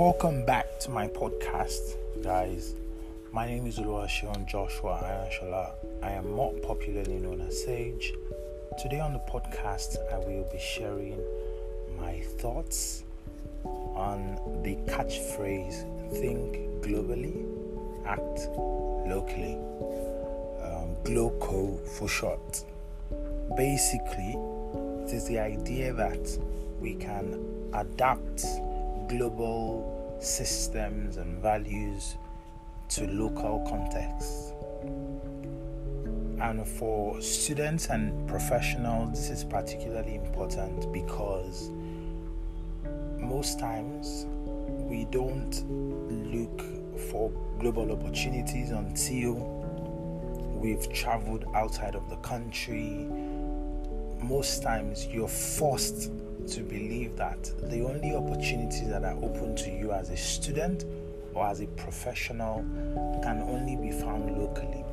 Welcome back to my podcast, guys. My name is Oluwaseun Joshua Ayanshola. I am more popularly known as Sage. Today on the podcast, I will be sharing my thoughts on the catchphrase think globally, act locally. Um, GLOCO for short. Basically, it is the idea that we can adapt global systems and values to local contexts. And for students and professionals, this is particularly important because most times we don't look for global opportunities until we've traveled outside of the country. Most times you're forced to believe that the only opportunities that are open to you as a student or as a professional can only be found locally.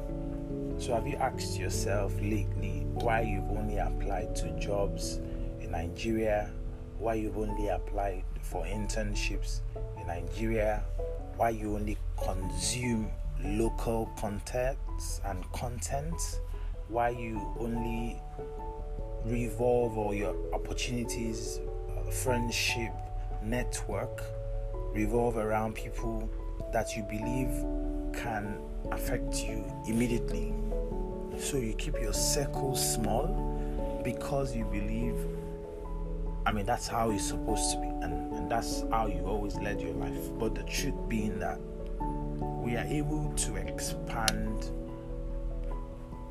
So, have you asked yourself lately why you've only applied to jobs in Nigeria? Why you've only applied for internships in Nigeria? Why you only consume local contents and content? Why you only revolve all your opportunities, uh, friendship, network revolve around people that you believe can affect you immediately. So you keep your circle small because you believe, I mean, that's how it's supposed to be, and, and that's how you always led your life. But the truth being that we are able to expand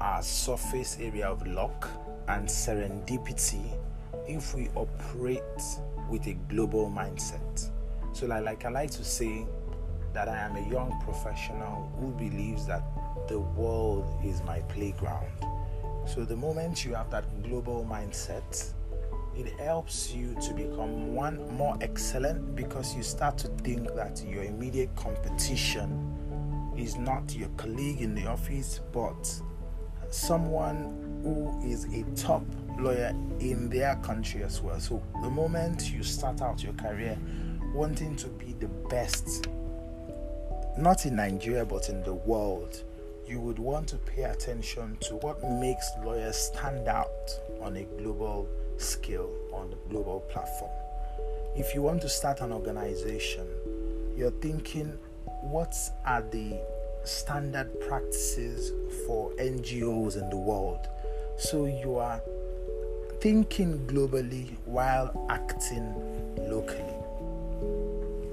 our surface area of luck and serendipity if we operate with a global mindset. So, like, like I like to say, that I am a young professional who believes that the world is my playground. So, the moment you have that global mindset, it helps you to become one more excellent because you start to think that your immediate competition is not your colleague in the office, but someone who is a top lawyer in their country as well. So, the moment you start out your career wanting to be the best, not in Nigeria but in the world, you would want to pay attention to what makes lawyers stand out on a global scale, on a global platform. If you want to start an organization, you're thinking, what are the standard practices for NGOs in the world? So you are thinking globally while acting locally.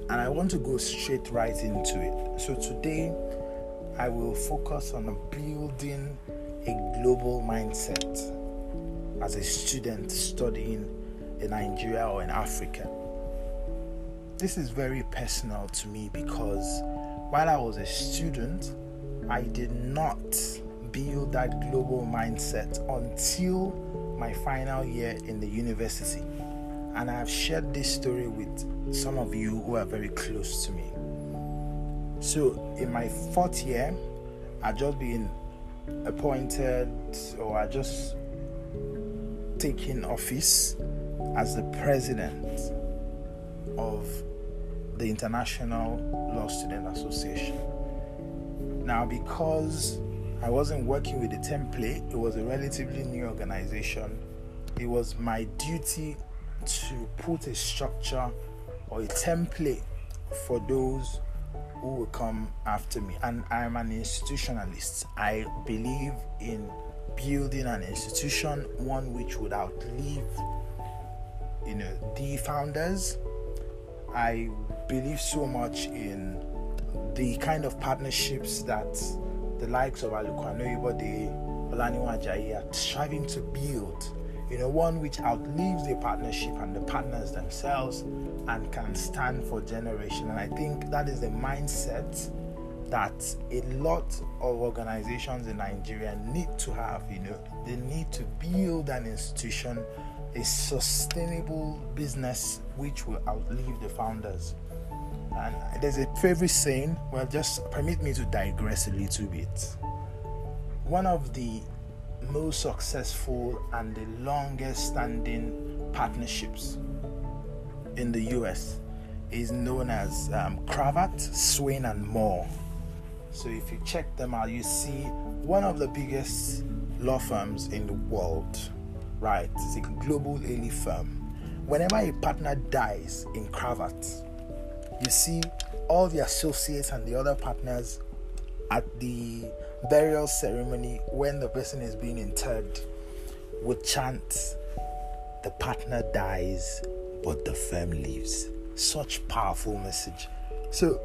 And I want to go straight right into it. So today I will focus on building a global mindset as a student studying in Nigeria or in Africa. This is very personal to me because while I was a student, I did not build that global mindset until my final year in the university. And I've shared this story with some of you who are very close to me. So, in my fourth year, I just been appointed or I just taken office as the president of the International Law Student Association. Now, because I wasn't working with a template, it was a relatively new organization. It was my duty to put a structure or a template for those who will come after me. And I'm an institutionalist. I believe in building an institution, one which would outlive you know the founders. I believe so much in the kind of partnerships that the likes of Aluko Anoyibode, Olaniwun Ajayi are striving to build you know, one which outlives the partnership and the partners themselves and can stand for generation. And I think that is the mindset that a lot of organizations in Nigeria need to have. You know, they need to build an institution, a sustainable business which will outlive the founders. And there's a favorite saying, well, just permit me to digress a little bit. One of the most successful and the longest standing partnerships in the US is known as um, Cravath, Swaine, and Moore. So if you check them out, you see one of the biggest law firms in the world, right? It's a global elite firm. Whenever a partner dies in Cravath, you see all the associates and the other partners at the burial ceremony when the person is being interred would chant, The partner dies, but the firm lives. Such powerful message. So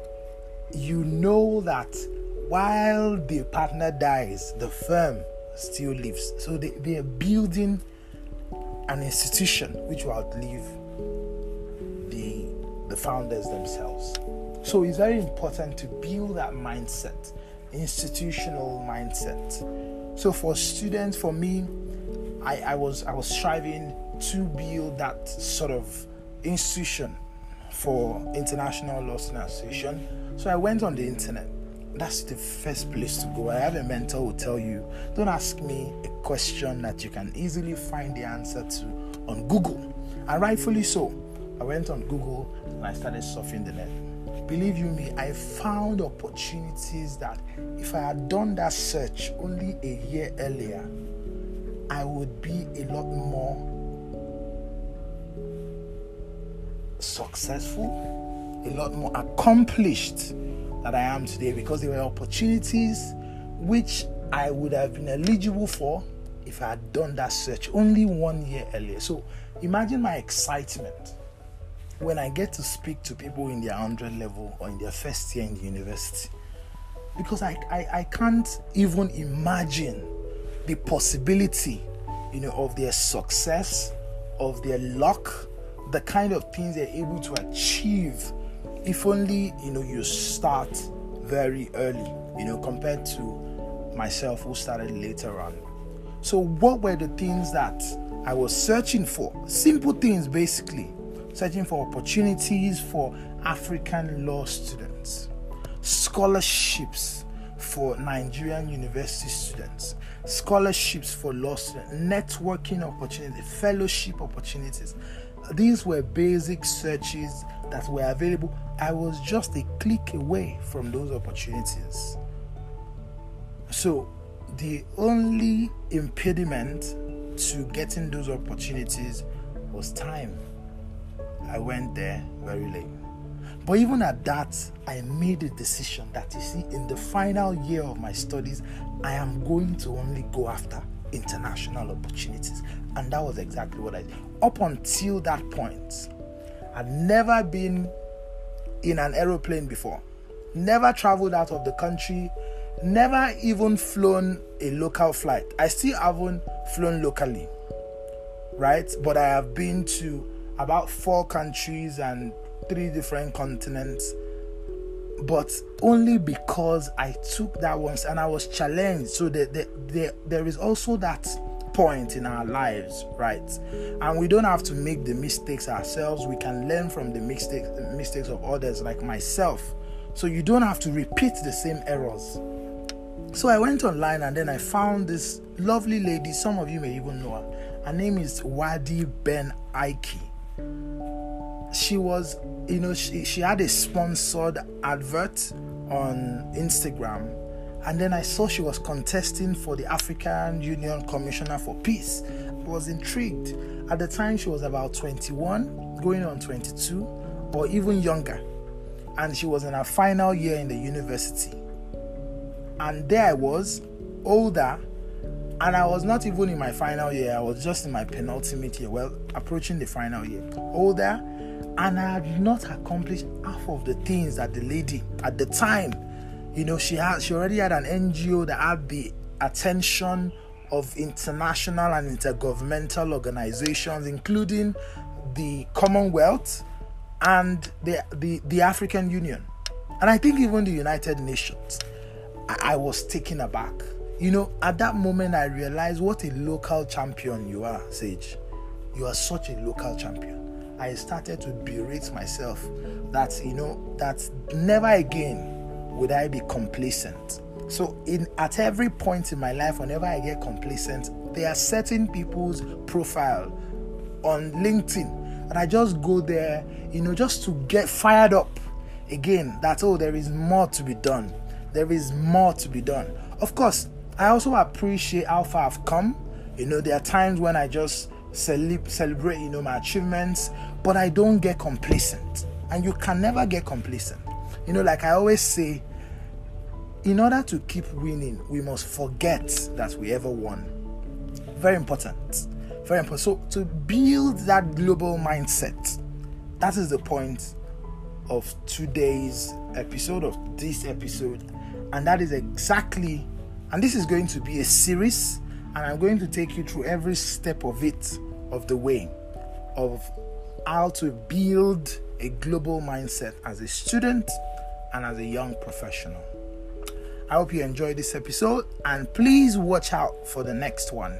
you know that while the partner dies, the firm still lives. So they, they are building an institution which will outlive the, the founders themselves. So it's very important to build that mindset, institutional mindset. So for students, for me, I, I was I was striving to build that sort of institution for International Law Association. So I went on the internet. That's the first place to go. I have a mentor who tell you, don't ask me a question that you can easily find the answer to on Google. And rightfully so. I went on Google and I started surfing the net. Believe you me, I found opportunities that if I had done that search only a year earlier, I would be a lot more successful, a lot more accomplished that I am today because there were opportunities which I would have been eligible for if I had done that search only one year earlier. So imagine my excitement when I get to speak to people in their 100 level or in their first year in the university. Because I, I, I can't even imagine the possibility, you know, of their success, of their luck, the kind of things they're able to achieve if only you know you start very early you know compared to myself who started later on. So what were the things that i was searching for? Simple things basically. Searching for opportunities for african law students scholarships for nigerian university students scholarships for law students networking opportunities fellowship opportunities these were basic searches that were available. I was just a click away from those opportunities. So, the only impediment to getting those opportunities was time. I went there very late. But even at that, I made a decision that you see, in the final year of my studies, I am going to only go after international opportunities. And that was exactly what I did. Up until that point, I'd never been in an aeroplane before, never traveled out of the country, never even flown a local flight. I still haven't flown locally, right? But I have been to about four countries and three different continents but only because I took that once and I was challenged. So there, there, there, there is also that point in our lives, right? And we don't have to make the mistakes ourselves. We can learn from the mistakes mistakes of others, like myself. So you don't have to repeat the same errors. So I went online and then I found this lovely lady. Some of you may even know her. Her name is Wadi Ben Aiki she was you know she, she had a sponsored advert on instagram. And then i saw she was contesting for the african union commissioner for peace. I was intrigued. At the time she was about 21 going on 22 or even younger. And she was in her final year in the university. And there i was older and I was not even in my final year, I was just in my penultimate year, well, approaching the final year. Older, and I had not accomplished half of the things that the lady at the time, you know, she had she already had an NGO that had the attention of international and intergovernmental organizations, including the Commonwealth and the, the, the African Union. And I think even the United Nations. I, I was taken aback. You know, at that moment, I realized what a local champion you are, Sage. You are such a local champion. I started to berate myself that you know that never again would I be complacent. So in at every point in my life, whenever I get complacent, there are certain people's profile on LinkedIn and I just go there, you know, just to get fired up again. That oh, there is more to be done. There is more to be done. Of course, I also appreciate how far I've come. You know, there are times when I just celebrate, you know, my achievements, but I don't get complacent. And you can never get complacent. You know, like I always say, in order to keep winning, we must forget that we ever won. Very important. Very important. So, to build that global mindset, that is the point of today's episode, of this episode. And that is exactly, and this is going to be a series, and I'm going to take you through every step of it, of the way, of how to build a global mindset as a student and as a young professional. I hope you enjoyed this episode and please watch out for the next one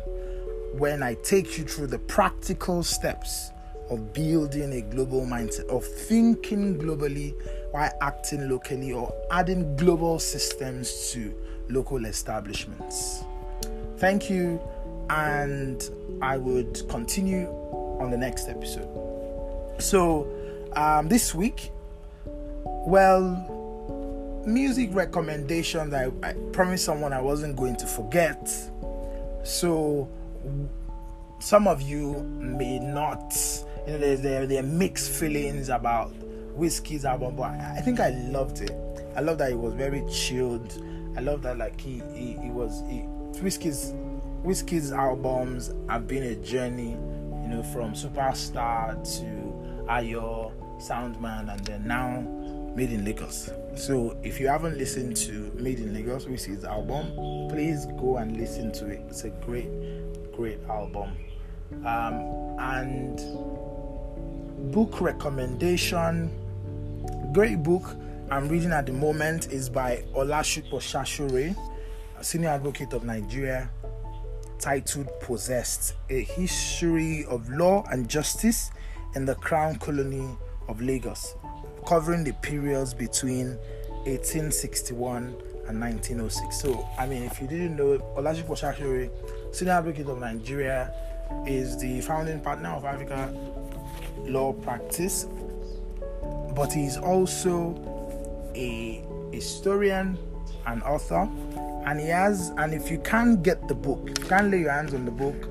when I take you through the practical steps of building a global mindset, of thinking globally while acting locally, or adding global systems to local establishments. Thank you, and I would continue on the next episode. So, um, this week, well, music recommendations I, I promised someone I wasn't going to forget. So some of you may not you know there's there, are mixed feelings about Wizkid's album, but I think I loved it. I love that it was very chilled. I love that like he he, he was he, Wizkid's Wizkid's albums have been a journey, you know, from Superstar to Ayo, Soundman, and then now Made in Lagos. So if you haven't listened to Made in Lagos, which is album, please go and listen to it. It's a great, great album. Um, and book recommendation, great book I'm reading at the moment is by Olasupo Shashore, a senior advocate of Nigeria, titled Possessed: A History of Law and Justice in the Crown Colony of Lagos covering the periods between 1861 and 1906. So, I mean, if you didn't know, Olasupo Shashore, Senior Advocate of Nigeria, is the founding partner of Africa Law Practice, but he's also a historian and author. And he has, and if you can't get the book, you can't lay your hands on the book,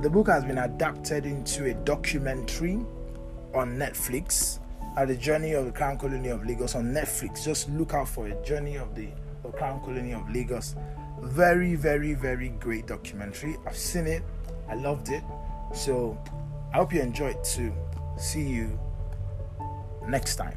the book has been adapted into a documentary on Netflix at the journey of the Crown Colony of Lagos on Netflix. Just look out for a journey of the, the Crown Colony of Lagos. Very, very, very great documentary. I've seen it. I loved it. So I hope you enjoyed too. See you next time.